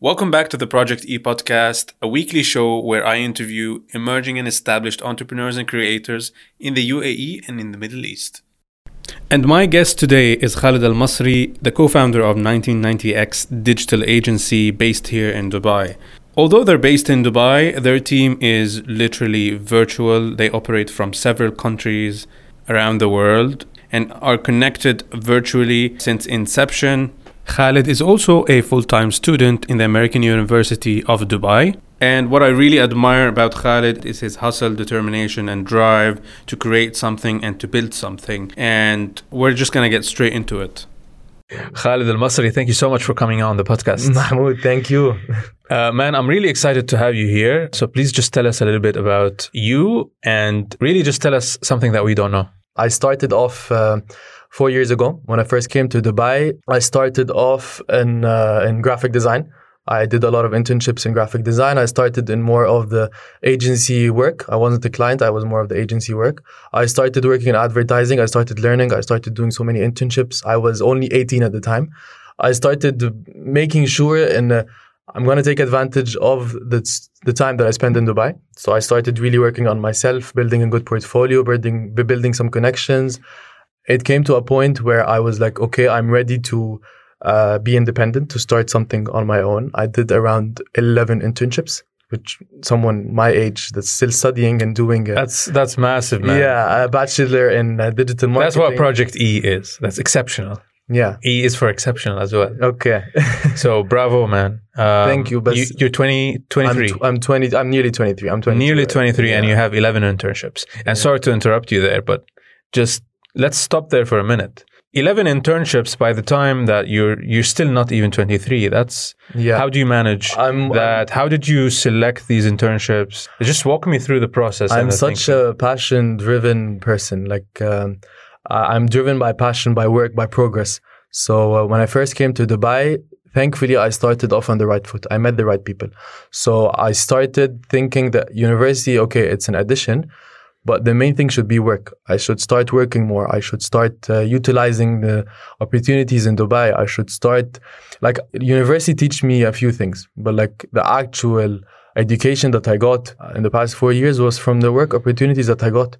Welcome back to the Project E podcast, a weekly show where I interview emerging and established entrepreneurs and creators in the UAE and in the Middle East. And my guest today is Khalid Al Masri, the co founder of 1990X digital agency based here in Dubai. Although they're based in Dubai, their team is literally virtual. They operate from several countries around the world and are connected virtually since inception. Khalid is also a full time student in the American University of Dubai. And what I really admire about Khalid is his hustle, determination, and drive to create something and to build something. And we're just going to get straight into it. Khalid Al Masri, thank you so much for coming on the podcast. Mahmoud, thank you. Uh, man, I'm really excited to have you here. So please just tell us a little bit about you and really just tell us something that we don't know. I started off. Uh, four years ago when I first came to Dubai. I started off in uh, in graphic design. I did a lot of internships in graphic design. I started in more of the agency work. I wasn't the client, I was more of the agency work. I started working in advertising. I started learning. I started doing so many internships. I was only 18 at the time. I started making sure and uh, I'm going to take advantage of the, the time that I spent in Dubai. So I started really working on myself, building a good portfolio, building, building some connections, it came to a point where I was like, okay, I'm ready to uh, be independent, to start something on my own. I did around 11 internships, which someone my age that's still studying and doing it. That's that's massive, man. Yeah, a bachelor in uh, digital marketing. That's what Project E is. That's exceptional. Yeah. E is for exceptional as well. Okay. so bravo, man. Um, Thank you. But you, are 20, 23. I'm, I'm, 20. I'm nearly 23. I'm 23. Nearly 23, yeah. and you have 11 internships. And yeah. sorry to interrupt you there, but just let's stop there for a minute. 11 internships by the time that you're you're still not even 23 that's yeah. how do you manage I'm, that? I'm, how did you select these internships? Just walk me through the process i'm such thinking. a passion driven person. Like um, i'm driven by passion by work by progress. So uh, when i first came to dubai thankfully i started off on the right foot. I met the right people. So i started thinking that university okay it's an addition but the main thing should be work. I should start working more. I should start uh, utilizing the opportunities in Dubai. I should start, like, university teach me a few things, but like the actual education that I got in the past four years was from the work opportunities that I got.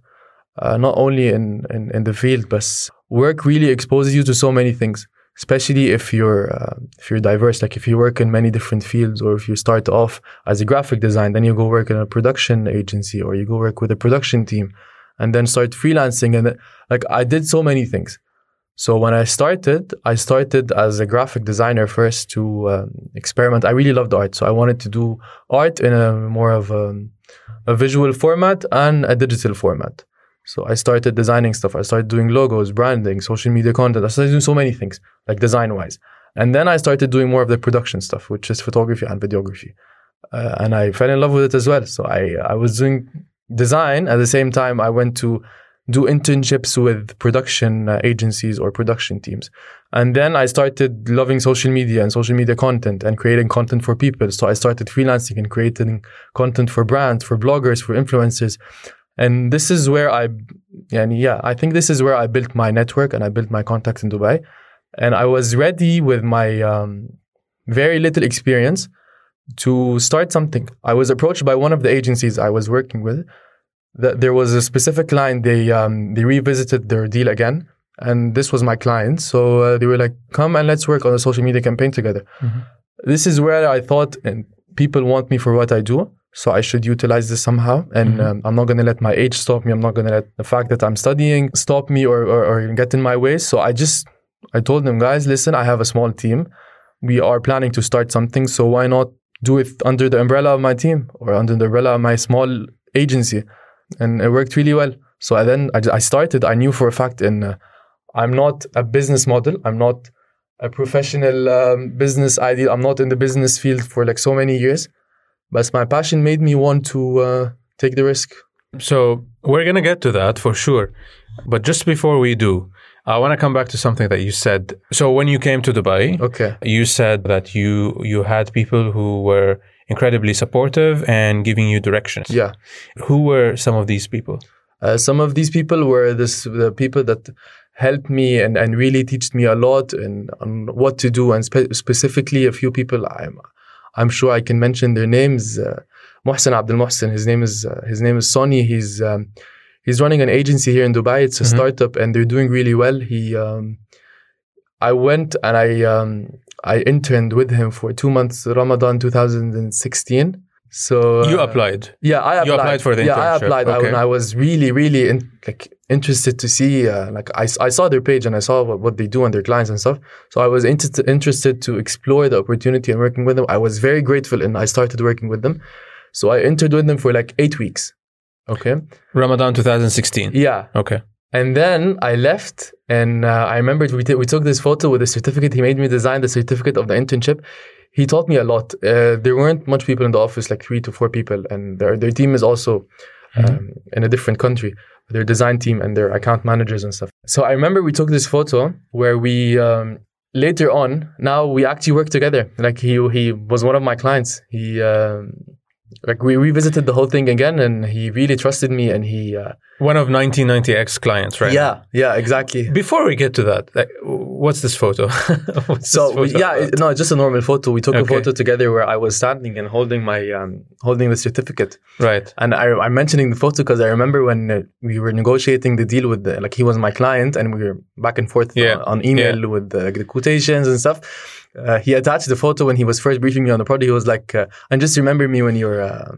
Uh, not only in, in, in the field, but work really exposes you to so many things especially if you're uh, if you're diverse like if you work in many different fields or if you start off as a graphic design then you go work in a production agency or you go work with a production team and then start freelancing and like I did so many things. So when I started I started as a graphic designer first to um, experiment. I really loved art so I wanted to do art in a more of a, a visual format and a digital format so I started designing stuff. I started doing logos, branding, social media content. I started doing so many things, like design wise. And then I started doing more of the production stuff, which is photography and videography. Uh, and I fell in love with it as well. So I, I was doing design at the same time. I went to do internships with production uh, agencies or production teams. And then I started loving social media and social media content and creating content for people. So I started freelancing and creating content for brands, for bloggers, for influencers and this is where I, and yeah, I think this is where I built my network and I built my contacts in Dubai. And I was ready with my um, very little experience to start something. I was approached by one of the agencies I was working with. That there was a specific client they um, they revisited their deal again, and this was my client. So uh, they were like, "Come and let's work on a social media campaign together." Mm-hmm. This is where I thought, and people want me for what I do. So I should utilize this somehow. And mm-hmm. um, I'm not going to let my age stop me. I'm not going to let the fact that I'm studying stop me or, or, or get in my way. So I just, I told them, guys, listen, I have a small team. We are planning to start something. So why not do it under the umbrella of my team or under the umbrella of my small agency? And it worked really well. So I then I, I started, I knew for a fact in, uh, I'm not a business model. I'm not a professional um, business ideal. I'm not in the business field for like so many years but my passion made me want to uh, take the risk. So we're gonna get to that for sure, but just before we do, I want to come back to something that you said. So when you came to Dubai, okay, you said that you you had people who were incredibly supportive and giving you directions. Yeah, who were some of these people? Uh, some of these people were this the people that helped me and, and really teach me a lot and on what to do and spe- specifically a few people I'm I'm sure I can mention their names. Uh, Mohsen Abdel Mohsen. His name is uh, his name is Sonny. He's um, he's running an agency here in Dubai. It's a Mhm. startup, and they're doing really well. He, um, I went and I um, I interned with him for two months, Ramadan 2016. So you uh, applied. Yeah, I applied. You applied for the yeah, I internship, applied. I, okay. and I was really, really in, like interested to see. Uh, like I, I saw their page and I saw what, what they do and their clients and stuff. So I was interested interested to explore the opportunity and working with them. I was very grateful and I started working with them. So I entered with them for like eight weeks. Okay. Ramadan 2016. Yeah. Okay. And then I left, and uh, I remembered we, t- we took this photo with the certificate. He made me design the certificate of the internship. He taught me a lot. Uh, there weren't much people in the office, like three to four people, and their their team is also um, in a different country. Their design team and their account managers and stuff. So I remember we took this photo where we um, later on now we actually work together. Like he he was one of my clients. He um, like we revisited the whole thing again, and he really trusted me, and he. Uh, One of 1990X clients, right? yeah, yeah, exactly. Before we get to that, like, what's this photo? What's So this photo yeah, about? no, just a normal photo. We took a photo together where I was standing and holding my um, holding the certificate. right. And I, I'm mentioning the photo because I remember when uh, we were negotiating the deal with the, like he was my client and we were back and forth Yeah, on, on email with the, the quotations and stuff. Uh, he attached the photo when he was first briefing me on the project. He was like, uh, "And just remember me when you're uh,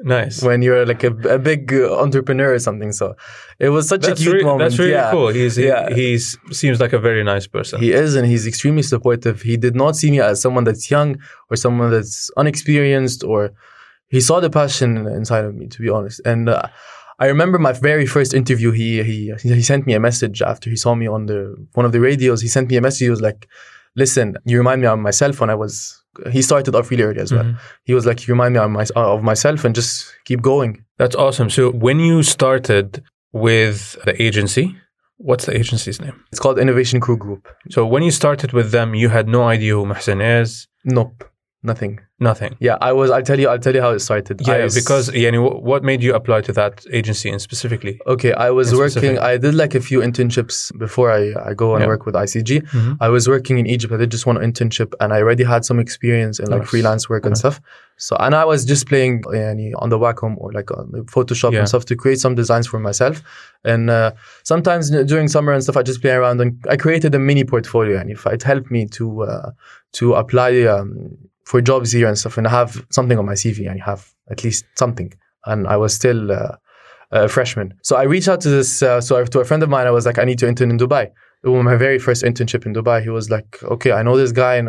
Nice. when you're like a, a big uh, entrepreneur or something." So it was such That's a cute really, moment. that's really yeah. cool. He's he, Yeah. he's seems like a very nice person. He is, and he's extremely supportive. He did not see me as someone that's young or someone that's unexperienced, or he saw the passion inside of me, to be honest. And uh, I remember my very first interview. He he he sent me a message after he saw me on the one of the radios. He sent me a message. He was like, "Listen, you remind me of myself when I was." He started off really early as well. Mhm. He was like, "You remind me of, my, of myself, and just keep going." That's awesome. So when you started with the agency, what's the agency's name? It's called Innovation Crew Group. So when you started with them, you had no idea who Mohsen is, Nope, nothing. Nothing. Yeah, I was. I'll tell you. I'll tell you how it started. Yeah, I s- because yani, wh- what made you apply to that agency in specifically? Okay, I was working. specific? I did like a few internships before I, I go and Yeah. work with ICG. Mhm. I was working in Egypt. I did just one internship, and I already had some experience in like Nice. freelance work and stuff. So, and I was just playing yani, on the Wacom or like on the Photoshop Yeah. and stuff to create some designs for myself. And uh, sometimes during summer and stuff, I just play around and I created a mini portfolio, and if it helped me to uh, to apply um, for jobs here and stuff, and I have something on my CV, and I have at least something. And I was still. Uh, a freshman. So I reached out to this, uh, so I, to a friend of mine. I was like, I need to intern in Dubai. My very first internship in Dubai. He was like, okay, I know this guy, and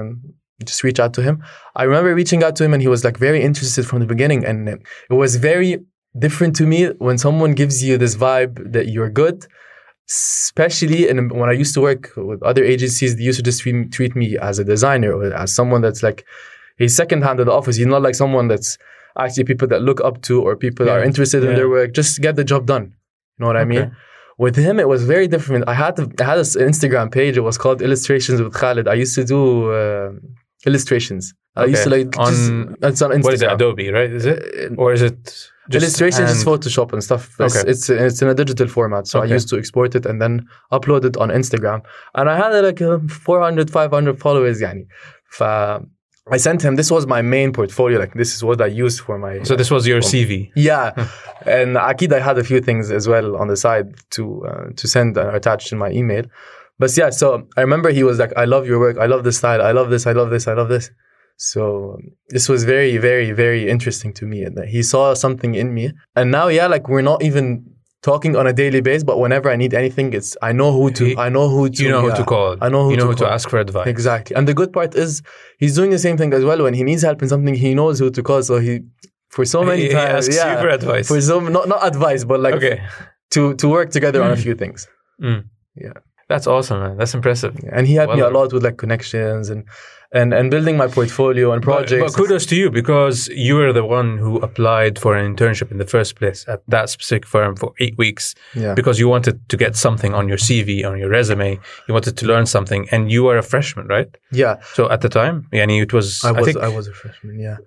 just reach out to him. I remember reaching out to him, and he was like very interested from the beginning, and it was very different to me when someone gives you this vibe that you're good. Especially in, when I used to work with other agencies, they used to just treat me as a designer or as someone that's like he's second hand in the office. He's not like someone that's actually people that look up to or people that are interested in their work. Just get the job done. You know what I mean? With him, it was very different. I had to, I had this Instagram page. It was called Illustrations with Khalid. I used to do uh, illustrations. I used to Okay. like On- just, it's on Instagram. What is it? Adobe, right? Is it? Uh, Or is it just illustrations is Photoshop and stuff. It's, Okay. it's it's in a digital format. So Okay. I used to export it and then upload it on Instagram. And I had like uh, 400, 500 followers. Yani. ف I sent him. This was my main portfolio. Like this is what I used for my. So this was your CV. yeah, and Akid, I had a few things as well on the side to uh, to send uh, attached in my email. But yeah, so I remember he was like, "I love your work. I love this style. I love this. I love this. I love this." So um, this was very, very, very interesting to me, and that he saw something in me. And now, yeah, like we're not even talking on a daily basis, but whenever I need anything, it's I know who to. He- I know who to. You know who to call. I know who you know to who to ask for advice. Exactly. And the good part is he's doing the same thing as well. When he needs help in something, he knows who to call. So he, for so many He- he times, asks yeah, for advice. for some not not advice, but like okay. to to work together on a hmm. few things. Hmm. Yeah, That's awesome, man. That's impressive. And he helped me a lot with like connections and and and building my portfolio and projects. but kudos to you because you were the one who applied for an internship in the first place at that specific firm for eight weeks yeah. because you wanted to get something on your CV, on your resume. You wanted to learn something, and you were a freshman, right? Yeah. So at the time, yani it was. I I, was think I was a freshman, yeah.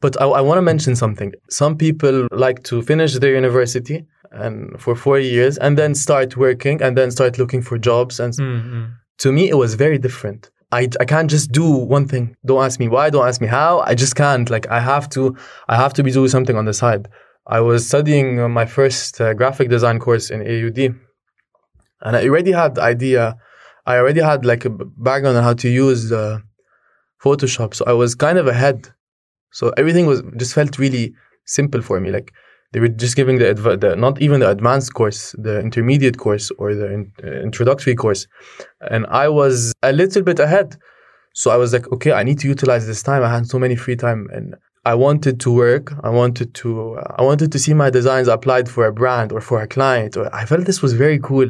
But I, I want to mention something. Some people like to finish their university and for four years and then start working and then start looking for jobs and Mm, mm. to me it was very different I, I can't just do one thing. Don't ask me why. Don't ask me how. I just can't. Like I have to. I have to be doing something on the side. I was studying uh, my first uh, graphic design course in AUD, and I already had the idea. I already had like a background on how to use uh, Photoshop, so I was kind of ahead. So everything was just felt really simple for me. Like they were just giving the, adv- the not even the advanced course, the intermediate course or the in- uh, introductory course, and I was a little bit ahead. So I was like, okay, I need to utilize this time. I had so many free time, and I wanted to work. I wanted to. Uh, I wanted to see my designs applied for a brand or for a client. Or I felt this was very cool,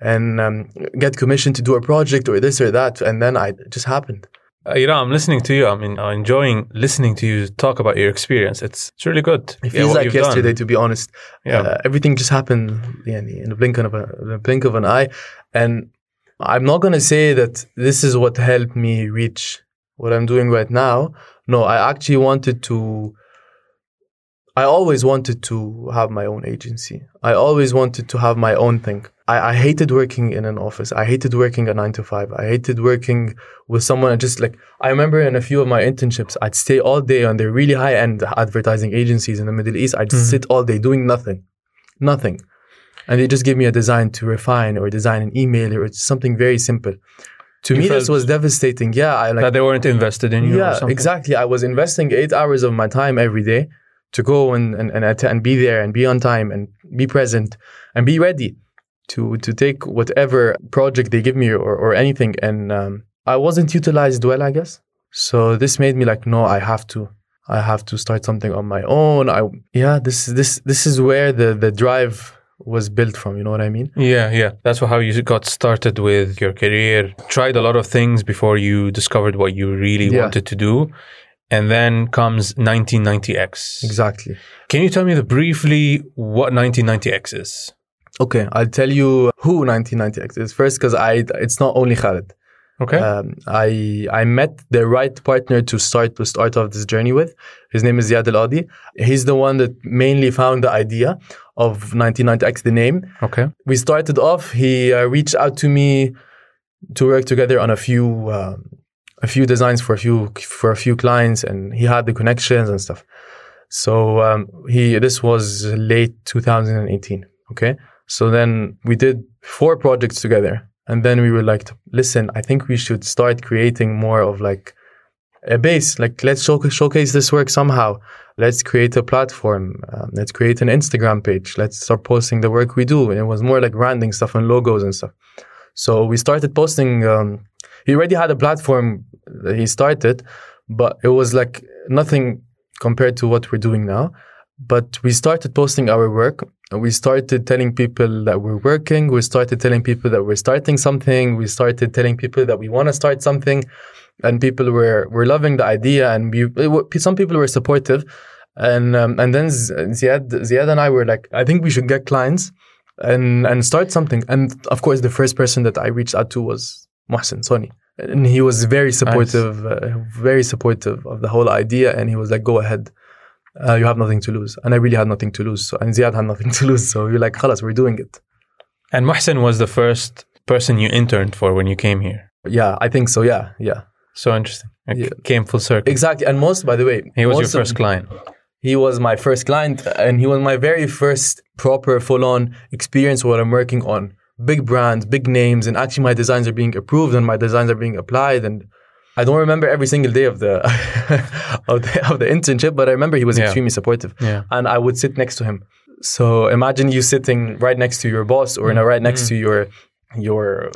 and um, get commissioned to do a project or this or that. And then I it just happened. Uh, you know, I'm listening to you. I'm, in, I'm enjoying listening to you talk about your experience. It's, it's really good. It feels like yesterday, Done. to be honest. Yeah. Uh, everything just happened yeah, in the blink of a, the blink of an eye, and I'm not gonna say that this is what helped me reach what I'm doing right now. No, I actually wanted to. I always wanted to have my own agency. I always wanted to have my own thing. I, I hated working in an office. I hated working a nine to five. I hated working with someone. I Just like I remember in a few of my internships, I'd stay all day on the really high end advertising agencies in the Middle East. I'd mm-hmm. sit all day doing nothing, nothing, and they just give me a design to refine or design an email or something very simple. To You me, this was devastating. Yeah, I like that they weren't invested in you. or yeah, something. exactly. I was investing eight hours of my time every day to go and and and, and be there and be on time and be present and be ready to to take whatever project they give me or, or anything. And um, I wasn't utilized well, I guess. So this made me like, no, I have to. I have to start something on my own. I yeah, this this this is where the the drive was built from. You know what I mean? Yeah, yeah. That's how you got started with your career. Tried a lot of things before you discovered what you really Yeah. wanted to do. And then comes 1990X. Exactly. Can you tell me the, briefly what 1990X is? Okay, I'll tell you who 1990X is first because I it's not only Khaled. Okay. Um, I I met the right partner to start to start off this journey with. His name is Ziad Al Adi. He's the one that mainly found the idea of 1990X, the name. okay. We started off. He uh, reached out to me to work together on a few um, a few designs for a few for a few clients, and he had the connections and stuff. So um, he this was late 2018. Okay, so then we did four projects together, and then we were like, listen, I think we should start creating more of like a base. Like let's show- showcase this work somehow. Let's create a platform. Um, let's create an Instagram page. Let's start posting the work we do. And it was more like branding stuff and logos and stuff. So we started posting. Um, he already had a platform that he started, but it was like nothing compared to what we're doing now. But we started posting our work. We started telling people that we're working. We started telling people that we're starting something. We started telling people that we want to start something, and people were were loving the idea. And we, it some people were supportive, and um, and then Ziad Ziad and I were like, I think we should get clients and and start something. And of course, the first person that I reached out to was Mohsen Soni. And he was very supportive, uh, very supportive of the whole idea. And he was like, "Go ahead, uh, you have nothing to lose." And I really had nothing to lose. So, and Ziad had nothing to lose. So are like, "Khalas, we're doing it." And Mohsen was the first person you interned for when you came here. Yeah, I think so. Yeah, yeah, So interesting. It Yeah. came full circle. exactly. And most, by the way, He was your most of- first client. He was my first client, and he was my very first proper, full-on experience what I'm working on. Big brands, big names, and actually my designs are being approved and my designs are being applied. And I don't remember every single day of the of the, of the internship, but I remember he was Yeah. extremely supportive, Yeah. and I would sit next to him. So imagine you sitting right next to your boss, or you know, right next to your your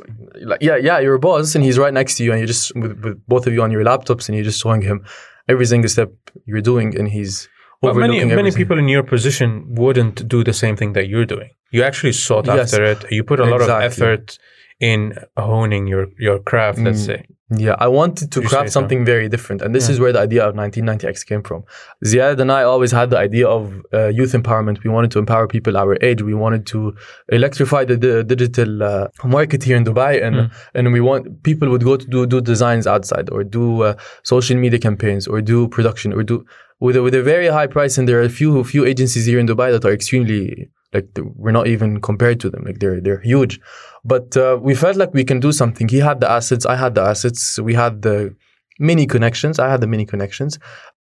like yeah yeah your boss, and he's right next to you, and you're just with, with both of you on your laptops, and you're just showing him every single step you're doing, and he's But many many everything. people in your position wouldn't do the same thing that you're doing. You actually sought Yes. after it. You put a lot Exactly. of effort in honing your your craft. Let's Mm. say. Yeah, I wanted to You craft so. something very different, and this Yeah. is where the idea of 1990X came from. Ziad and I always had the idea of uh, youth empowerment. We wanted to empower people our age. We wanted to electrify the, the digital uh, market here in Dubai, and Mm. and we want people would go to do do designs outside, or do uh, social media campaigns, or do production, or do with a, with a very high price. And there are a few few agencies here in Dubai that are extremely Like we're not even compared to them. Like they're they're huge, but uh, we felt like we can do something. He had the assets, I had the assets. We had the many connections. I had the many connections.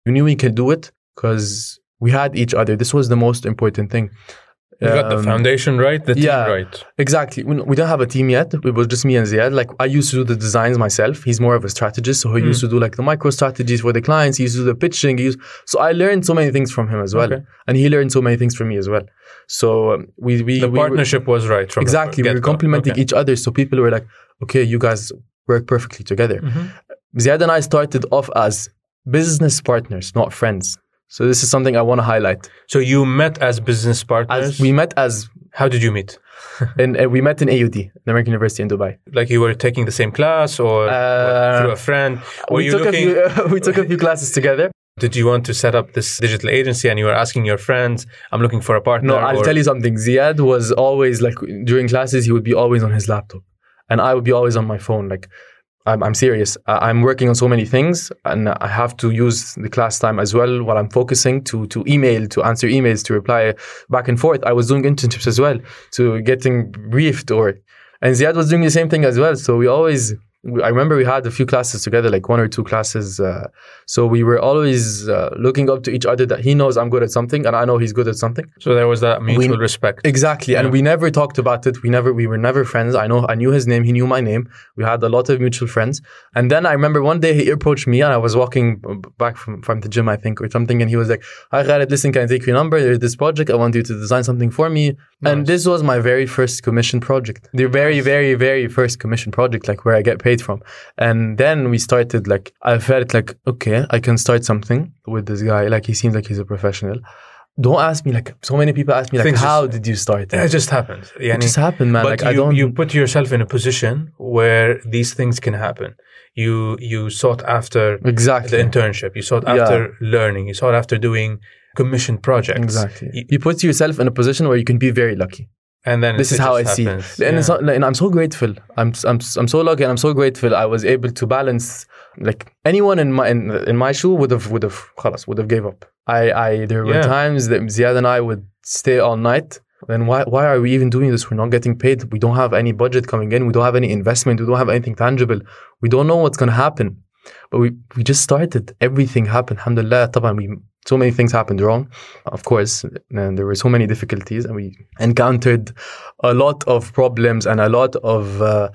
We knew we could do it because we had each other. This was the most important thing. You got the Um, foundation right, the team yeah. right. Exactly. We, don't have a team yet. It was just me and Ziad. Like I used to do the designs myself. He's more of a strategist, so he Hmm. used to do like the micro strategies for the clients. He used to do the pitching. He used, so I learned so many things from him as well, Okay. and he learned so many things from me as well. So um, we we The we partnership was right from exactly. We were complementing Okay. each other. So people were like, okay, you guys work perfectly together. Mhm. Ziad and I started off as business partners, not friends. So this is something I want to highlight. So you met as business partners. As we met as How did you meet? and uh, we met in AUD, the American University in Dubai. Like you were taking the same class or Uh, through a friend? Were we you took looking? a few we took a few classes together. Did you want to set up this digital agency and you were asking your friends, "I'm looking for a partner"? No, I'll or- tell you something. Ziad was always like during classes, he would be always on his laptop, and I would be always on my phone. Like, I'm, I'm serious. I'm working on so many things, and I have to use the class time as well while I'm focusing to to email, to answer emails, to reply back and forth. I was doing internships as well, to getting briefed, or and Ziad was doing the same thing as well. So we always. We- I remember we had a few classes together, like one or two classes. Uh, so we were always uh, looking up to each other that he knows I'm good at something and I know he's good at something. So there was that mutual respect. Exactly. And we never talked about it. We never we were never friends. I know I knew his name, he knew my name. We had a lot of mutual friends. And then I remember one day he approached me and I was walking back from, from the gym, I think, or something, and he was like, Hi Khaled, listen, can I take your number? There's this project. I want you to design something for me. And this was my very first commission project. The very, very, very first commission project, like where I get paid from. And then we started like I felt like, okay, I can start something with this guy. Like he seems like he's a professional. Don't ask me like so many people ask me like Things how just- did you start? It just happened. Yeah, It just happened, man. But like you, I don't. you put yourself in a position where these things can happen. You you sought after exactly. the internship. You sought Yeah. after learning. You sought after doing commission projects. Exactly. Y- You put yourself in a position where you can be very lucky And then This it is how I just see it. happens. And, Yeah. it's not, and I'm so grateful. I'm, I'm, I'm so lucky and I'm so grateful I was able to balance like anyone in my in, in my shoe would have would have خلاص, would have gave up. I, I there were Yeah. times that Ziad and I would stay all night. Then why why are we even doing this? We're not getting paid. We don't have any budget coming in. We don't have any investment. We don't have anything tangible. We don't know what's gonna happen. But we, we just started. Everything happened. Alhamdulillah. طبعا we so many things happened wrong, of course, and there were so many difficulties, and we encountered a lot of problems and a lot of uh,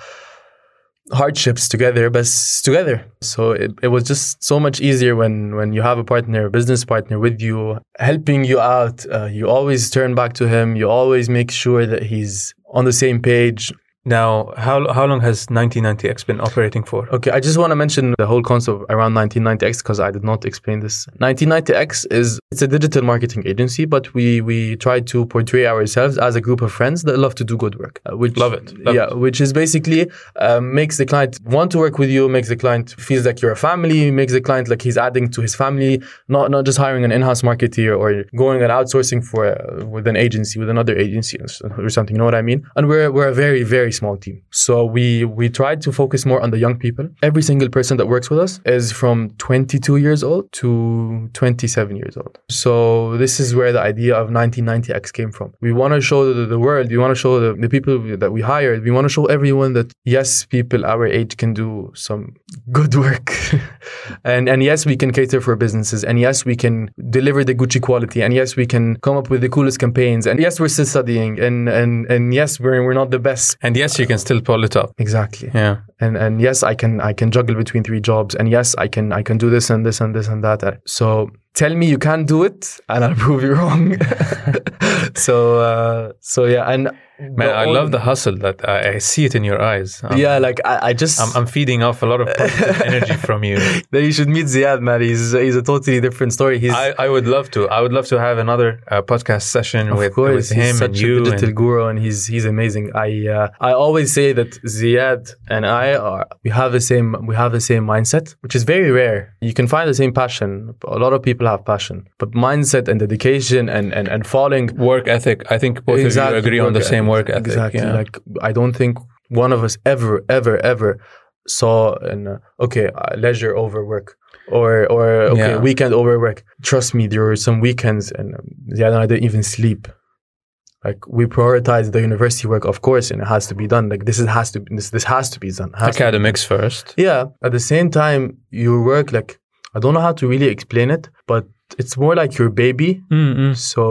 hardships together, but together. So it, it was just so much easier when when you have a partner, a business partner with you, helping you out. Uh, you always turn back to him. You always make sure that he's on the same page. Now, how how long has 1990X been operating for? Okay, I just want to mention the whole concept around 1990X because I did not explain this. 1990X is it's a digital marketing agency, but we we try to portray ourselves as a group of friends that love to do good work. uh, Which Love it, love yeah, which is basically um, makes the client want to work with you, makes the client feels like you're a family, makes the client like he's adding to his family, not not just hiring an in-house marketeer or going and outsourcing for uh, with an agency with another agency or or something. You know what I mean? And we're we're a very very small team, so we we try to focus more on the young people. Every single person that works with us is from 22 years old to 27 years old. So this is where the idea of 1990X came from. We want to show the, the world, we want to show the, the people that we hired, we want to show everyone that yes, people our age can do some good work. and and yes, we can cater for businesses. And yes, we can deliver the Gucci quality. And yes, we can come up with the coolest campaigns. And yes, we're still studying. And and and yes, we're we're not the best. And yes, you can still pull it up. Exactly Yeah. and and yes i can i can juggle between three jobs and yes i can i can do this and this and this and that so tell me you can't do it and i'll prove you wrong so uh so yeah and Man, I love the hustle that I, I see it in your eyes. I'm, yeah like i, I just I'm, I'm feeding off a lot of energy from you. then you should meet ziad man he's he's a totally different story he's I, I would love to. I would love to have another uh, podcast session of with, course, with him he's and such you. a digital and- guru, and he's he's amazing. I uh, I always say that Ziad and I are we have the same we have the same mindset, which is very rare. You can find the same passion. A lot of people have passion, but mindset and dedication and and and falling work ethic. I think both of you agree on the work same work ethic. Exactly. yeah. Like I don't think one of us ever, ever, ever saw an uh, okay uh, leisure over work or or okay Yeah. weekend over work. Trust me, there were some weekends and um, the other I didn't even sleep. like we prioritize the university work, of course, and it has to be done. Like this is, has to this this has to be done. To be Academics first. yeah. At the same time, your work, like I don't know how to really explain it, but it's more like your baby. Mm-mm. So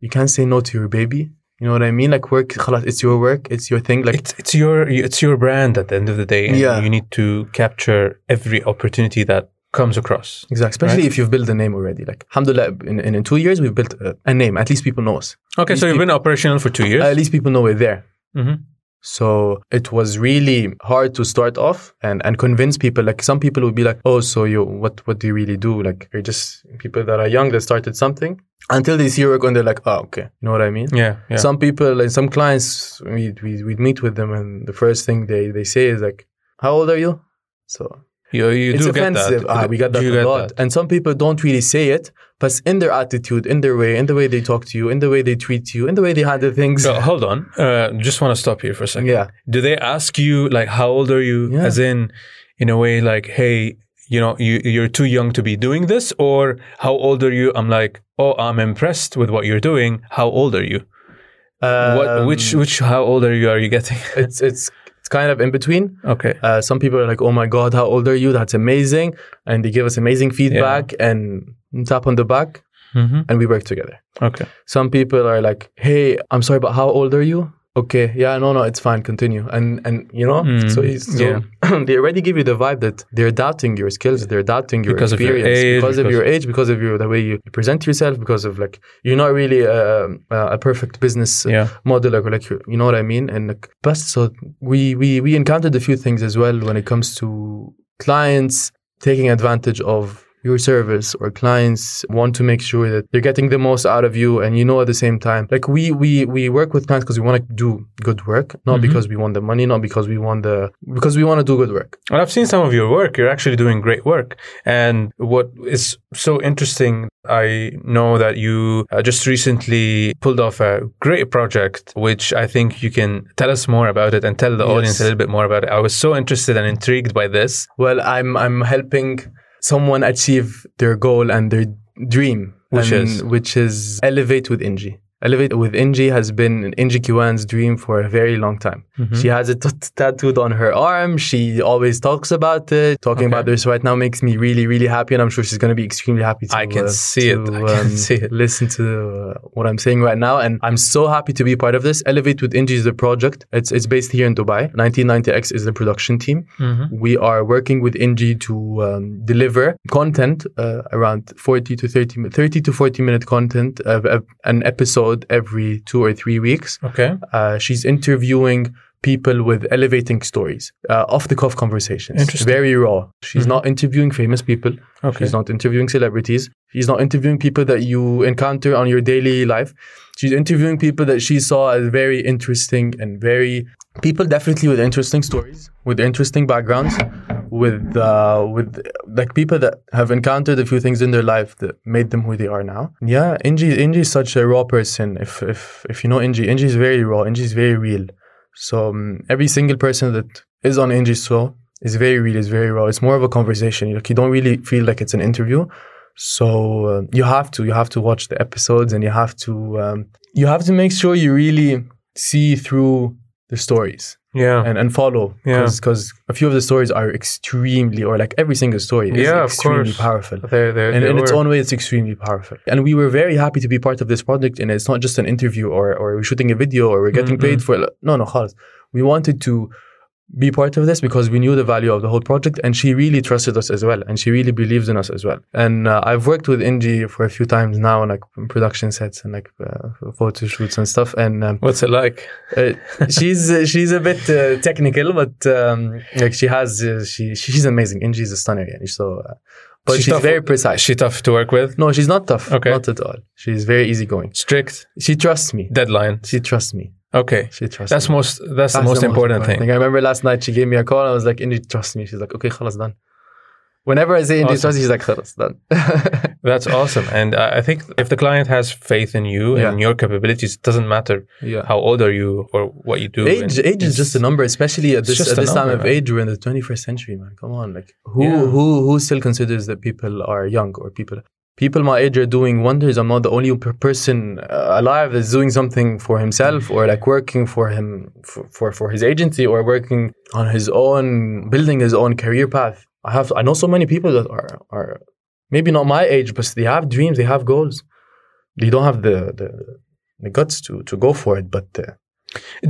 you can't say no to your baby. You know what I mean? Like work, it's your work, it's your thing. Like it's, it's your it's your brand at the end of the day. yeah, you need to capture every opportunity that comes across. Exactly. Especially right? if you've built a name already. Like, alhamdulillah, in, in, in two years, we've built a, a, name. At least people know us. Okay, so you've people, been operational for two years? At least people know we're there. Mm-hmm. So it was really hard to start off and, and convince people. Like some people would be like, "Oh, so you what what do you really do? Like you're just people that are young that started something." Until they see your work and they're like, "Oh, okay." You know what I mean? Yeah, yeah. Some people, like some clients, we we we'd meet with them, and the first thing they they say is like, "How old are you?" So you you it's do offensive. get that. Ah, we got that You a lot. that. And some people don't really say it, but in their attitude, in their way, in the way they talk to you, in the way they treat you, in the way they handle things. So hold on. Uh, just want to stop here for a second. Yeah. Do they ask you like how old are you? Yeah. As in, in a way, like, hey, you know, you you're too young to be doing this, or how old are you? I'm like, oh, I'm impressed with what you're doing. How old are you? what? Um, Which which? How old are you? Are you getting? it's it's it's kind of in between. okay. Uh, some people are like, "Oh my god, how old are you? That's amazing," and they give us amazing feedback and tap on the back, hmm and we work together. Okay. Some people are like, "Hey, I'm sorry, but how old are you?" Okay, yeah, no, no, it's fine. Continue, and and you know, Mm, so, so they already give you the vibe that they're doubting your skills, they're doubting your Because of your experience age, because of your age, because of your the way you present yourself, because of like you're not really a, a perfect business Yeah. model, like, like you know what I mean. And like, but so we we we encountered a few things as well when it comes to clients taking advantage of your service or clients want to make sure that they're getting the most out of you and you know at the same time like we we we work with clients because we want to do good work not Mhm. because we want the money not because we want the because we want to do good work Well, I've seen some of your work. You're actually doing great work. And what is so interesting, I know that you uh, just recently pulled off a great project, which I think you can tell us more about it and tell the Yes. audience a little bit more about it. I was so interested and intrigued by this. well i'm i'm helping someone achieve their goal and their dream Which and- is? which is elevate with Inji. Elevate with Inji has been Inji Kiwan's dream for a very long time. Mm-hmm. She has it t- tattooed on her arm. She always talks about it. Talking Okay. about this right now makes me really, really happy, and I'm sure she's going to be extremely happy to. I can uh, see it. I can um, see it. Listen to uh, what I'm saying right now, and I'm so happy to be part of this. Elevate with Inji is the project. It's it's based here in Dubai. 1990X is the production team. Mm-hmm. We are working with Inji to um, deliver content uh, around 40 to 30, 30 to 40 minute content, of of an episode every two or three weeks. Okay. Uh, she's interviewing people with elevating stories, uh, off the cuff conversations. Interesting. Very raw. She's Mhm. not interviewing famous people. Okay. She's not interviewing celebrities. She's not interviewing people that you encounter on your daily life. She's interviewing people that she saw as very interesting and very people definitely with interesting stories, with interesting backgrounds, with uh, with like people that have encountered a few things in their life that made them who they are now. Yeah, Inji Inji is such a raw person. If if if you know Inji, Inji is very raw. Inji is very real. So um, every single person that is on Inji's show is very real. Is very raw. It's more of a conversation. Like you don't really feel like it's an interview. So uh, you have to you have to watch the episodes and you have to um, you have to make sure you really see through the stories Yeah. and, and follow Yeah. because a few of the stories are extremely or like every single story is Yeah, of extremely course. powerful They're, they're, and they in its were- own way it's extremely powerful and we were very happy to be part of this project and it's not just an interview or, or we're shooting a video or we're getting Mm-mm. paid for it no no خالص. we wanted to be part of this because we knew the value of the whole project and she really trusted us as well and she really believes in us as well and uh, i've worked with Inji for a few times now like production sets and like uh, photo shoots and stuff and um, What's it like? uh, she's uh, she's a bit uh, technical, but um, like she has uh, she she's amazing. and she's a stunner, yani. so. Uh, but She's she's, very precise. Is she tough to work with? no, she's not tough. Okay. not at all. She's very easygoing. Strict? She trusts me. Deadline? She trusts me. Okay. She trusts. That's me. most. That's, the That's most important thing. I remember last night she gave me a call. I was like, "Indy, trust me." She's like, "Okay, خلاص done." Whenever I say Indy, Awesome. trust me, she's like, "خلاص done." That's awesome. And uh, I think if the client has faith in you Yeah. and your capabilities, it doesn't matter yeah. how old are you or what you do. Age, And age is just a number, especially at it's this just at a this time number, of man. age. We're in the 21st century, man. Come on, like who Yeah. who who still considers that people are young or people people my age are doing wonders. I'm not the only person uh, alive that's doing something for himself or like working for him for, for, for his agency or working on his own, building his own career path. I have I know so many people that are are maybe not my age, but they have dreams, they have goals. They don't have the the, the guts to to go for it, but. Uh,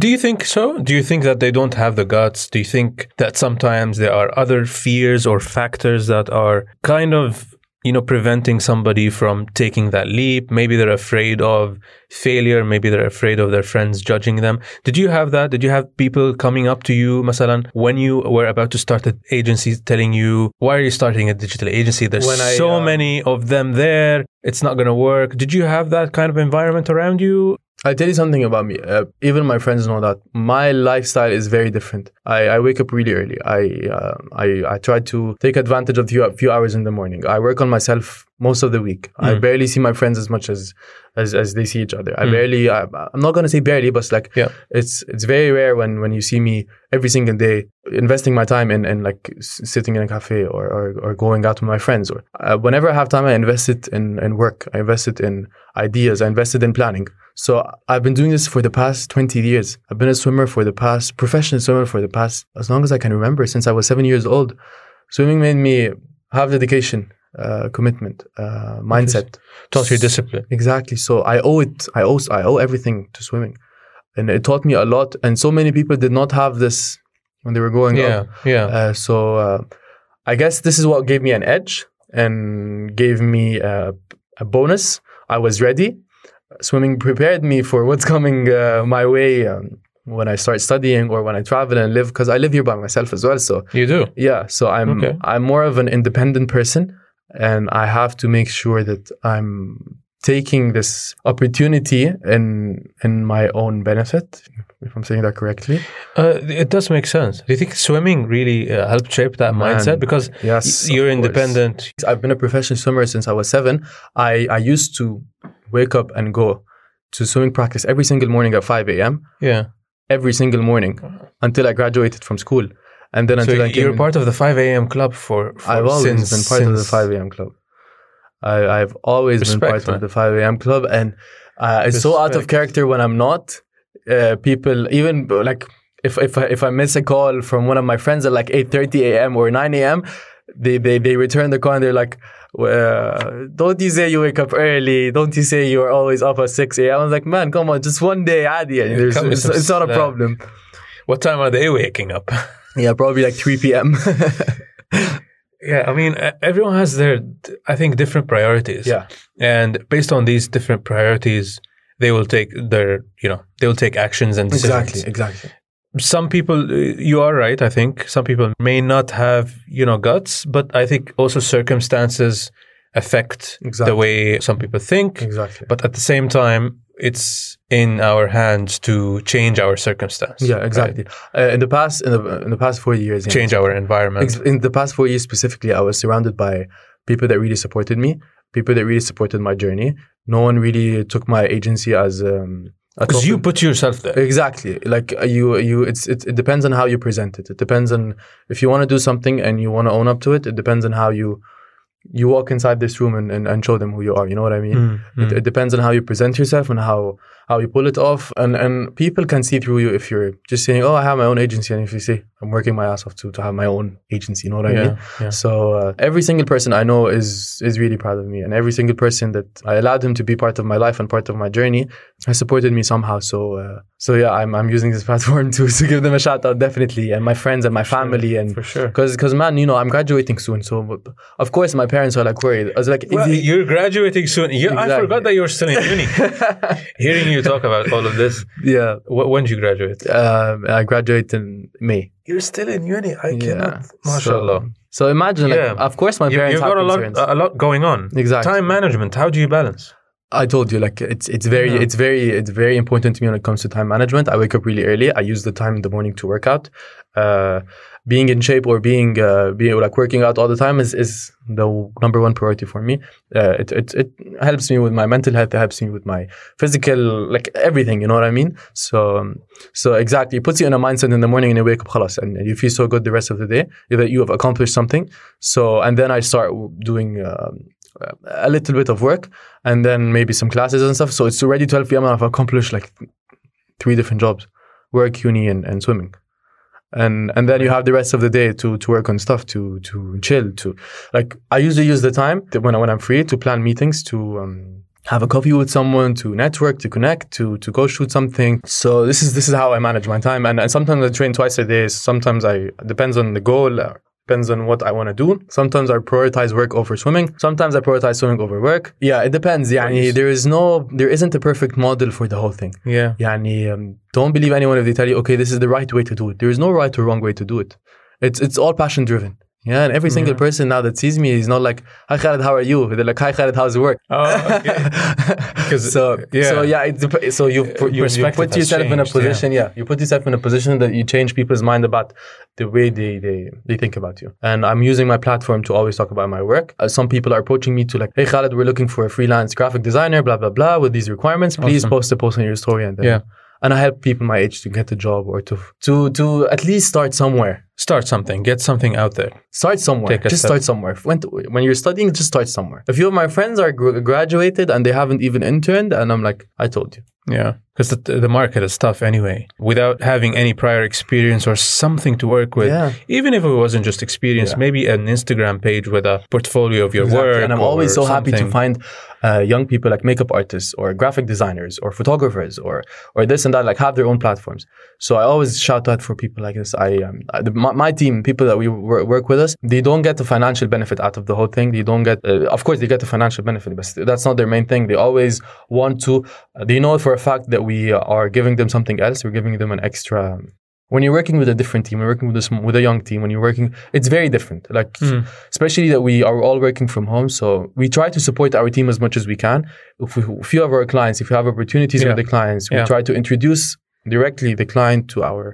do you think so? Do you think that they don't have the guts? Do you think that sometimes there are other fears or factors that are kind of you know preventing somebody from taking that leap. Maybe they're afraid of failure. Maybe they're afraid of their friends judging them. Did you have that? Did you have people coming up to you masalan when you were about to start an agency telling you why are you starting a digital agency? There's I, so uh, many of them there. It's not going to work. Did you have that kind of environment around you I'll tell you something about me. Uh, even my friends know that my lifestyle is very different. I, I wake up really early. I, uh, I I try to take advantage of a few hours in the morning. I work on myself most of the week. Mm. I barely see my friends as much as as, as they see each other. I mm. barely. I, am not gonna say barely, but it's like yeah. it's it's very rare when when you see me every single day investing my time in in like sitting in a cafe or or, or going out with my friends. Or uh, whenever I have time, I invest it in in work. I invest it in ideas. I invest it in planning. So I've been doing this for the past 20 years. I've been a swimmer for the past, professional swimmer for the past, as long as I can remember, since I was seven years old. Swimming made me have dedication, uh, commitment, uh, mindset. Taught you discipline. Exactly. So I owe it, I owe, I owe everything to swimming. And it taught me a lot. And so many people did not have this when they were growing yeah, up. Yeah. Uh, so uh, I guess this is what gave me an edge and gave me a, a bonus. I was ready swimming prepared me for what's coming uh, my way um, when I start studying or when I travel and live because I live here by myself as well. So you do, yeah. So I'm okay. I'm more of an independent person, and I have to make sure that I'm taking this opportunity in in my own benefit. If I'm saying that correctly, uh, it does make sense. Do you think swimming really uh, helped shape that Man, mindset? Because yes, you're independent. I've been a professional swimmer since I was seven. I I used to wake up and go to swimming practice every single morning at 5 a.m. Yeah. Every single morning until I graduated from school. And then until so I came you're part of the 5 a.m. club for, for I've always since, been part of the 5 a.m. club. I, have always Respect, been part man. of the 5 a.m. club. And uh, it's Respect. so out of character when I'm not. Uh, people, even like if, if, I, if I miss a call from one of my friends at like 8.30 a.m. or 9 a.m., they, they, they return the call and they're like, well, don't you say you wake up early? Don't you say you're always up at 6 a.m.? I was like, man, come on, just one day, Adi. It's, it's, it's not a problem. What time are they waking up? yeah, probably like 3 p.m. yeah, I mean, everyone has their, I think, different priorities. Yeah. And based on these different priorities, they will take their, you know, they will take actions and decisions. Exactly, exactly some people uh, you are right i think some people may not have you know guts but i think also circumstances affect exactly. the way some people think exactly but at the same time it's in our hands to change our circumstance yeah exactly. right? uh, in the past in the, in the past four years change our environment. In the past four years specifically i was surrounded by people that really supported me people that really supported my journey. No one really took my agency as um, because you put yourself there. Exactly. Like uh, you you it's it, it depends on how you present it. It depends on if you want to do something and you want to own up to it it depends on how you you walk inside this room and, and, and show them who you are you know what i mean? Mm, it, it, depends on how you present yourself and how how you pull it off and and people can see through you if you're just saying oh i have my own agency and if you say i'm working my ass off to to have my own agency you know what i mean yeah. so uh, every single person i know is is really proud of me and every single person that i allowed him to be part of my life and part of my journey has supported me somehow so uh, so yeah i'm i'm using this platform to to give them a shout out definitely and my friends and my family sure. and for sure because because man you know i'm graduating soon so of course my parents are like worried i was like well, you're graduating soon you, exactly. i forgot that you're still in uni hearing you talk about all of this. Yeah. when did you graduate? Um, I graduated in May. You're still in uni. I yeah. cannot. MashaAllah. So, so imagine, like, yeah. of course, my you, parents you've got a lot, a lot going on. Exactly. Time management. How do you balance? I told you, like it's it's very yeah. it's very it's very important to me when it comes to time management. I wake up really early. I use the time in the morning to work out. Uh, being in shape or being uh, being like working out all the time is, is the number one priority for me. Uh, it, it it helps me with my mental health. It helps me with my physical, like everything. You know what I mean? So um, so exactly, it puts you in a mindset in the morning and you wake up, khalas, and you feel so good the rest of the day that you have accomplished something. So and then I start doing. Uh, a little bit of work, and then maybe some classes and stuff. So it's already 12 p.m. and I've accomplished like three different jobs: work, uni, and, and swimming. And and then you have the rest of the day to to work on stuff, to to chill, to like I usually use the time that when I, when I'm free to plan meetings, to um, have a coffee with someone, to network, to connect, to to go shoot something. So this is this is how I manage my time. And, and sometimes I train twice a day. Sometimes I depends on the goal uh, Depends on what I want to do. Sometimes I prioritize work over swimming. Sometimes I prioritize swimming over work. Yeah, it depends. يعني, there is no, there isn't a perfect model for the whole thing. Yeah. يعني, um, don't believe anyone if they tell you, okay, this is the right way to do it. There is no right or wrong way to do it. It's it's all passion driven. Yeah, and every single person now that sees me is not like, "Hi Khaled, how are you?" They're like, "Hi Khaled, how's work?" Oh, okay. so yeah. so yeah, it dep- so you put, you, you put yourself in a changed, yeah. position, yeah. you put yourself in a position that you change people's mind about the way they they they think about you. And I'm using my platform to always talk about my work. Uh, some people are approaching me to like, "Hey Khaled, we're looking for a freelance graphic designer, blah blah blah, with these requirements. Please Awesome. post a post on your story." And then, Yeah. And I help people my age to get a job or to to to at least start somewhere. Start something. Get something out there. Start somewhere. Just step. start somewhere. When, when you're studying, just start somewhere. A few of my friends are gr- graduated and they haven't even interned, and I'm like, I told you. Yeah, because the, the market is tough anyway. Without having any prior experience or something to work with, Yeah. even if it wasn't just experience, Yeah. maybe an Instagram page with a portfolio of your Exactly. work. And I'm always so happy to find uh, young people like makeup artists or graphic designers or photographers or or this and that like have their own platforms. So I always shout out for people like this. I, um, I the, my, my team, people that we wor- work with us, they don't get the financial benefit out of the whole thing. They don't get, uh, of course, they get the financial benefit, but that's not their main thing. They always want to. uh, they know for a fact that we are giving them something else. We're giving them an extra. When you're working with a different team, you're working with a sm- with a young team. When you're working, it's very different. Like Mm. especially that we are all working from home. So we try to support our team as much as we can. If we, a few of our clients, if we have opportunities Yeah. with the clients, we Yeah. try to introduce directly the client to our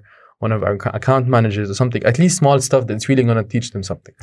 one of our account managers or something. At least small stuff that's really going to teach them something.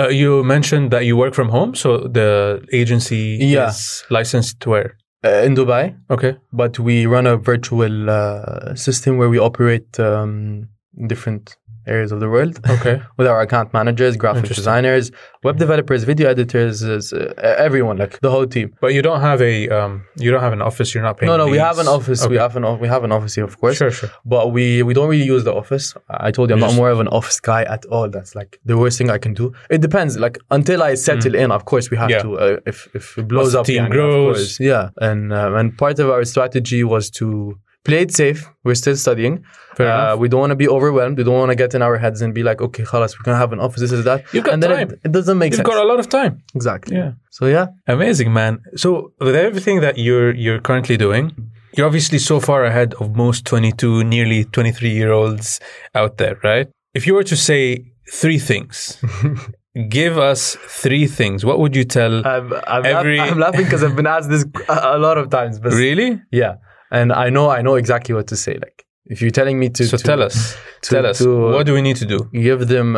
Uh, you mentioned that you work from home, so the agency Yeah. is licensed to where? Uh, in Dubai, Okay. but we run a virtual uh, system where we operate um, different areas of the world. Okay. with our account managers, graphic designers, web developers, video editors, uh, everyone, like the whole team. But you don't have a um, you don't have an office. You're not paying. No, no, we have an office. We have an we have an office here, of course. Sure, sure. But we we don't really use the office. I told you I'm not more of an office guy at all. That's like the worst thing I can do. It depends. Like until I settle in, of course we have Mm. Yeah. to. Uh, if if it blows the up, team yeah, grows. yeah. And um, and part of our strategy was to play it safe. We're still studying. Uh, we don't want to be overwhelmed. We don't want to get in our heads and be like, okay, khalas, we're gonna have an office. This is that. You've got and then time. It, it doesn't make sense You've got a lot of time. exactly. Yeah. So yeah. Amazing, man. So with everything that you're you're currently doing, you're obviously so far ahead of most 22, nearly 23 year olds out there, right? If you were to say three things, give us three things. What would you tell? I'm, I'm, Every- laugh- I'm laughing because I've been asked this a, a lot of times. But really? Yeah, and I know I know exactly what to say. Like if you're telling me to, So to tell us. to- tell us. to- what do we need to do? give them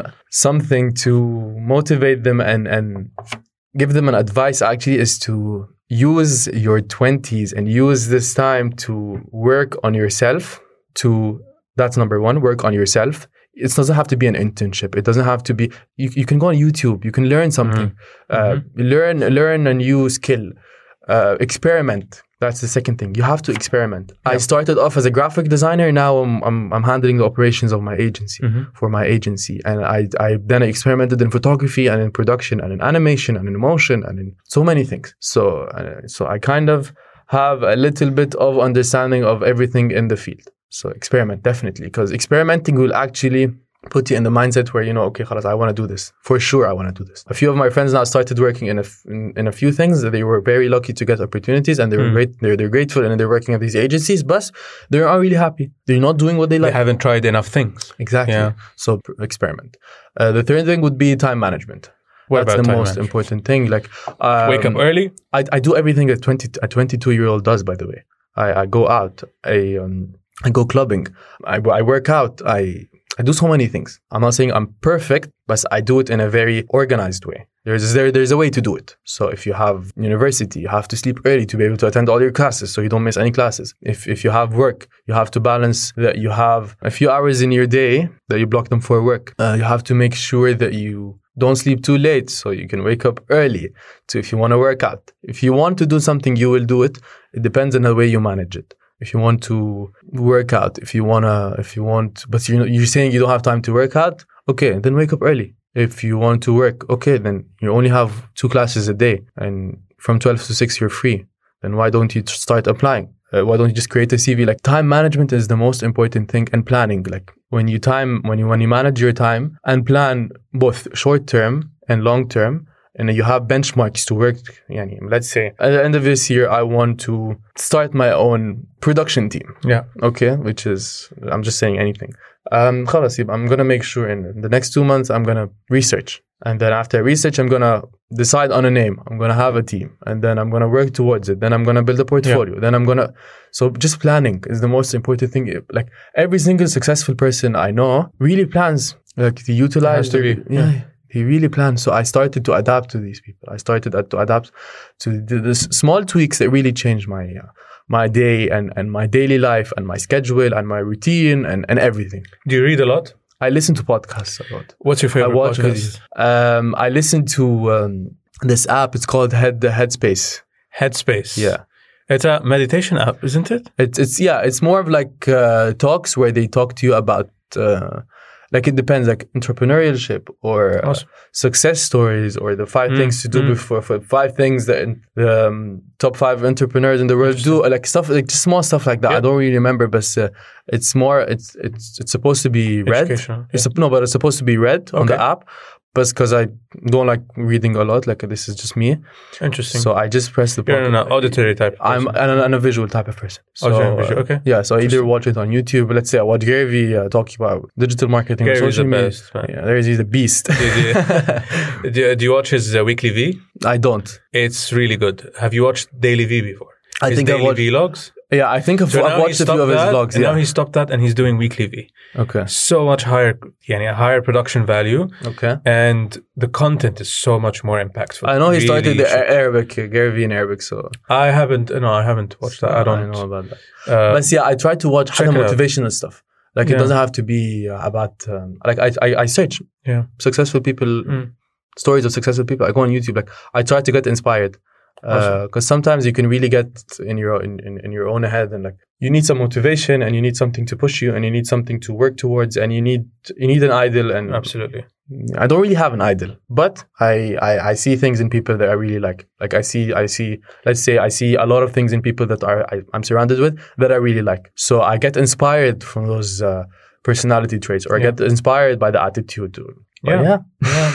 something to motivate them and and give them an advice actually is to use your 20s and use this time to work on yourself to that's number one work on yourself it doesn't have to be an internship it doesn't have to be you, you can go on youtube you can learn something uh, learn learn a new skill uh, experiment. That's the second thing. You have to experiment. I started off as a graphic designer. Now i'm, I'm, I'm handling the operations of my agency for my agency. And I, I then experimented in photography and in production and in animation and in motion and in so many things. So uh, so i kind of have a little bit of understanding of everything in the field. So experiment definitely. Because experimenting will actually put you in the mindset where you know okay khalas, I want to do this for sure I want to do this a few of my friends now started working in a, f- in, in a few things that they were very lucky to get opportunities and they were great they're, they're grateful and they're working at these agencies but they are not really happy they're not doing what they like They haven't tried enough things. Exactly. Yeah. So experiment. Uh, the third thing would be time management. What That's about the most management? important thing. Like um, Wake up early. I, I do everything a twenty a twenty two year old does. By the way, I, I go out. I um I go clubbing. I, I work out. I I do so many things. I'm not saying I'm perfect, but I do it in a very organized way. There's there there's a way to do it. So if you have university, you have to sleep early to be able to attend all your classes, so you don't miss any classes. If if you have work, you have to balance that you have a few hours in your day that you block them for work. Uh, you have to make sure that you don't sleep too late so you can wake up early. So if you want to work out, if you want to do something, you will do it. It depends on the way you manage it. If you want to work out, if you wanna, if you want, but you're you're saying you don't have time to work out, okay, then wake up early. If you want to work, okay, then you only have two classes a day, and from twelve to six you're free. Then why don't you start applying? Uh, why don't you just create a CV? Like time management is the most important thing, and planning. Like when you time when you when you manage your time and plan both short term and long term, and you have benchmarks to work. Yani, let's say at the end of this year, I want to start my own production team. Yeah. Okay. Which is, I'm just saying anything. Um, I'm going to make sure in the next two months, I'm going to research. And then after research, I'm going to decide on a name. I'm going to have a team and then I'm going to work towards it. Then I'm going to build a portfolio. Yeah. Then I'm going to. So just planning is the most important thing. Like every single successful person I know really plans like to utilize. It has to be. yeah. yeah he really planned. So I started to adapt to these people. I started to adapt to the, the small tweaks that really changed my uh, my day and, and my daily life and my schedule and my routine and, and everything. Do you read a lot? I listen to podcasts a lot. What's your I favorite watch podcast? Um, I listen to um, this app. It's called Head the Headspace. Headspace. Yeah. It's a meditation app, isn't it? It's it's yeah. It's more of like uh, talks where they talk to you about uh, like it depends like entrepreneurship or uh, success stories or the five Mm, things to do mm. before for five things that the um, top five entrepreneurs in the world do like stuff like just small stuff like that. I don't really remember, but uh, it's more it's it's it's supposed to be read. Educational, It's no, but it's supposed to be read on the app. But because I don't like reading a lot, like this is just me, Interesting. so I just press the. You're an button. auditory type. I'm an, an, a visual type of person. So, Auditory, visual, uh, okay. Yeah, so I either watch it on YouTube. Let's say I watch Gary Vee uh, talking about digital marketing, Gary social the media. best. Yeah, there is he's the beast. do, you, do you watch his uh, weekly Vee? I don't. It's really good. Have you watched Daily Vee before? I his think daily watched. vlogs. Yeah, I think I've, So I've watched a few of his that, vlogs. Yeah. now he stopped that and he's doing weekly Vee. okay. So much higher, yeah, higher production value, Okay. and the content is so much more impactful. I know he started the should- Arabic, Gary Vee in Arabic, so I haven't. No, I haven't watched that. I don't. know about that. uh, but yeah, I try to watch check kind out. motivational stuff. Like Yeah. it doesn't have to be uh, about um, like I, I I search Yeah. successful people Mm. stories of successful people. I go on YouTube. Like I try to get inspired because Awesome. sometimes you can really get in your in, in, in your own head and like you need some motivation and you need something to push you and you need something to work towards and you need you need an idol and absolutely. I don't really have an idol, but I, I I see things in people that I really like. Like I see I see let's say I see a lot of things in people that are I, I'm surrounded with that I really like. So I get inspired from those uh, personality traits, or I get inspired by the attitude. But Yeah. yeah. Yeah,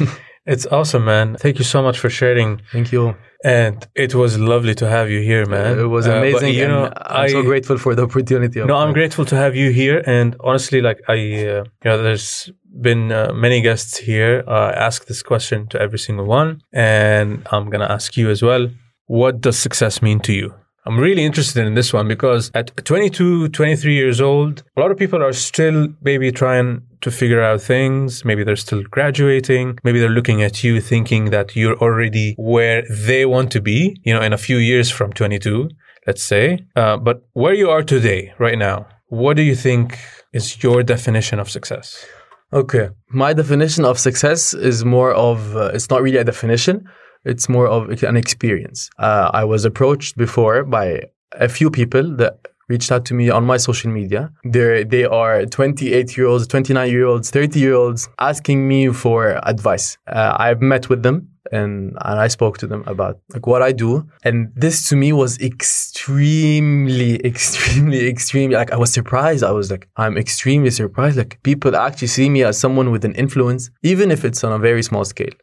yeah. it's awesome, man. Thank you so much for sharing. Thank you. And it was lovely to have you here, man. It was Uh, but, amazing. you know, I'm so I- grateful for the opportunity. Of No, I'm grateful to have you here. And honestly, like I, uh, you know, there's been uh, many guests here. Uh, I ask this question to every single one, and I'm gonna ask you as well. What does success mean to you? I'm really interested in this one because at 22, 23 years old, a lot of people are still maybe trying to figure out things. Maybe they're still graduating. Maybe they're looking at you thinking that you're already where they want to be, you know, in a few years from 22, let's say. Uh, but where you are today, right now, what do you think is your definition of success? Okay. My definition of success is more of, uh, it's not really a definition, it's more of an experience. Uh, I was approached before by a few people that reached out to me on my social media. They're, they are 28 year olds, 29 year olds, 30 year olds asking me for advice. Uh, I've met with them and, and I spoke to them about like what I do. And this to me was extremely, extremely, extremely like I was surprised. I was like, I'm extremely surprised. Like people actually see me as someone with an influence, even if it's on a very small scale.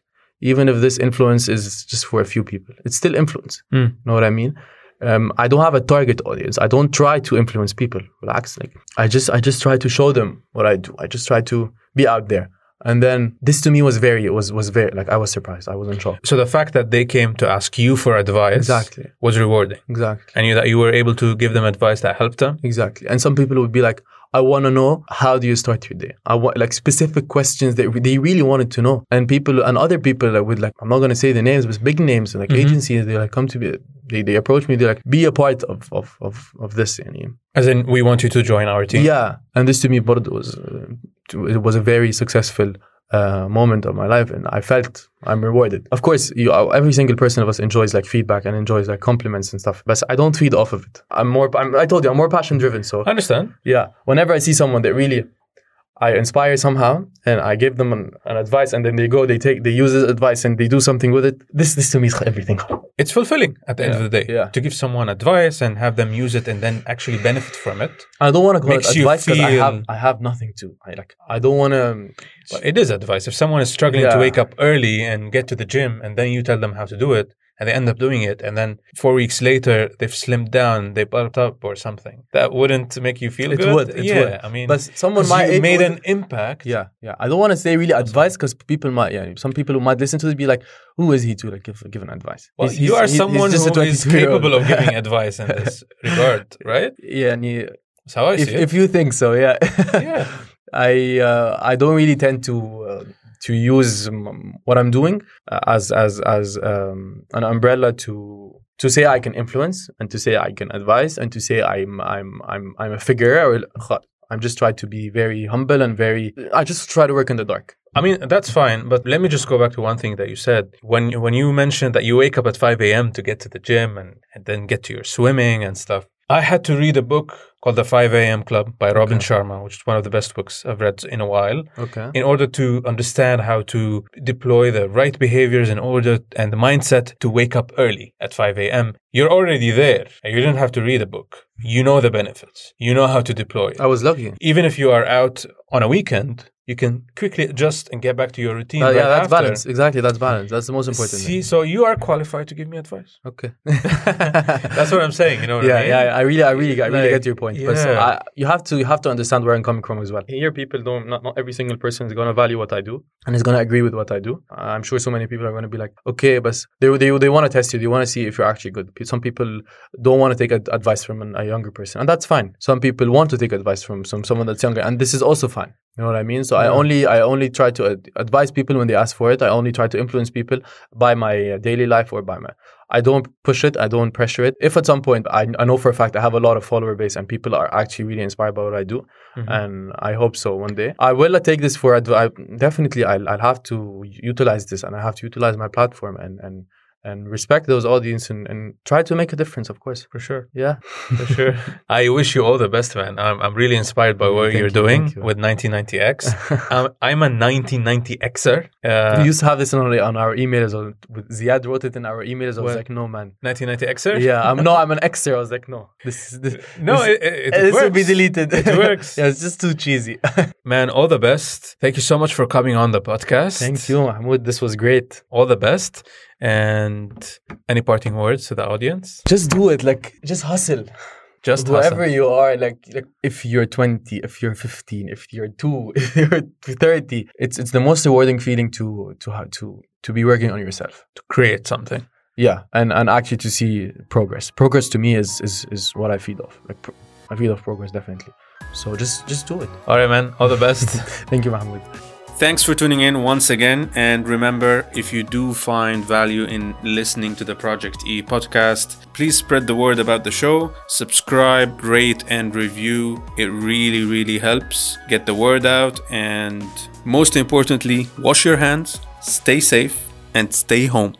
Even if this influence is just for a few people, it's still influence. Mm. Know what I mean? Um, I don't have a target audience. I don't try to influence people. Relax. Like I just, I just try to show them what I do. I just try to be out there. And then this to me was very, it was was very like I was surprised. I was in shock. So the fact that they came to ask you for advice Exactly. was rewarding. Exactly. And you, that you were able to give them advice that helped them. Exactly. And some people would be like, I want to know how do you start your day? I want like specific questions that they really wanted to know. And people and other people that would like, I'm not going to say the names, but big names like mm-hmm. agencies, they like come to me, they, they approach me, they're like, be a part of, of, of, of this. And As in, we want you to join our team. Yeah. And this to me, Bordeaux was, uh, it was a very successful uh, moment of my life, and I felt I'm rewarded. Of course, you, every single person of us enjoys like feedback and enjoys like compliments and stuff, but I don't feed off of it. I'm more. I'm, I told you, I'm more passion driven. So I understand. yeah, whenever I see someone that really I inspire somehow and I give them an, an advice and then they go, they take, they use this advice and they do something with it. This, this to me is everything. It's fulfilling at the end of the day yeah. to give someone advice and have them use it and then actually benefit from it. I don't want to call it Makes advice because I have, I have nothing to. I like, I don't want to. But it is advice. If someone is struggling to wake up early and get to the gym, and then you tell them how to do it, and they end up doing it, and then four weeks later they've slimmed down, they bulked up or something, that wouldn't make you feel It good. would, it yeah, would. I mean, But someone might you made would- an impact. Yeah, yeah. I don't want to say really advice because people might, yeah, some people who might listen to this be like, who is he to like give, give an advice? Well, He's- you he's- are he- he's someone who is capable of giving advice in this regard, right? yeah, and he, That's how I if, see it. if you think so, yeah. Yeah. I uh, I don't really tend to uh, to use what I'm doing uh, as as as um, an umbrella to to say I can influence and to say I can advise and to say I'm I'm I'm I'm a figure or I'm just trying to be very humble and very I just try to work in the dark. I mean, that's fine, but let me just go back to one thing that you said. When when you mentioned that you wake up at 5 a.m. to get to the gym and, and then get to your swimming and stuff, I had to read a book called The 5 a.m. Club by Robin Sharma, which is one of the best books I've read in a while, Okay. in order to understand how to deploy the right behaviors in order and the mindset to wake up early at 5 a.m. You're already there. You didn't have to read a book. You know the benefits. You know how to deploy it I was lucky. even if you are out on a weekend, you can quickly adjust and get back to your routine. Uh, right yeah, that's after. balance. Exactly, that's balance. That's the most important thing. See, thing. so you are qualified to give me advice. Okay. That's what I'm saying. You know what yeah, I mean? yeah, I really, I really, I really Like, get your point. But so yeah. I, you have to, you have to understand where I'm coming from as well. Here, people don't, not, not every single person is gonna value what I do and is gonna agree with what I do. I'm sure so many people are gonna be like, okay, but they, they, they want to test you. They want to see if you're actually good. Some people don't want to take ad- advice from an, a younger person, and that's fine. Some people want to take advice from some someone that's younger, and this is also fine. You know what I mean? So I only, I only try to ad- advise people when they ask for it. I only try to influence people by my uh, daily life or by my I don't push it. I don't pressure it. If at some point I, I know for a fact I have a lot of follower base and people are actually really inspired by what I do, and I hope so one day. I will uh, take this for advice. Definitely, I'll, I'll have to utilize this and I have to utilize my platform and and and respect those audience and, and try to make a difference. Of course, For sure. yeah. For sure. I wish you all the best, man. I'm, I'm really inspired by what Thank you're you, doing you. with 1990X. um, I'm a 1990Xer. Uh, we used to have this on, on our emails. Or with Ziad wrote it in our emails. I was What? like, no, man. 1990Xer? Yeah, I'm no, I'm an Xer. I was like, no, this is this. No, this, it, it, it this works. will be deleted. It works. yeah, it's just too cheesy. Man, all the best. Thank you so much for coming on the podcast. Thank you, Mahmoud. This was great. All the best. And any parting words to the audience? Just do it. Like, just hustle. Just Whoever hustle. you are, like, like, if you're 20, if you're 15, if you're two, if you're 30, it's it's the most rewarding feeling to to to to be working on yourself. To create something. Yeah, and and actually to see progress. Progress to me is is is what I feed off. Like, pro- I feed off progress definitely. So just just do it. All right, man. All the best. Thank you, Mahmoud. Thanks for tuning in once again. And remember, if you do find value in listening to the Project E podcast, please spread the word about the show, subscribe, rate, and review. It really, really helps get the word out. And most importantly, wash your hands, stay safe, and stay home.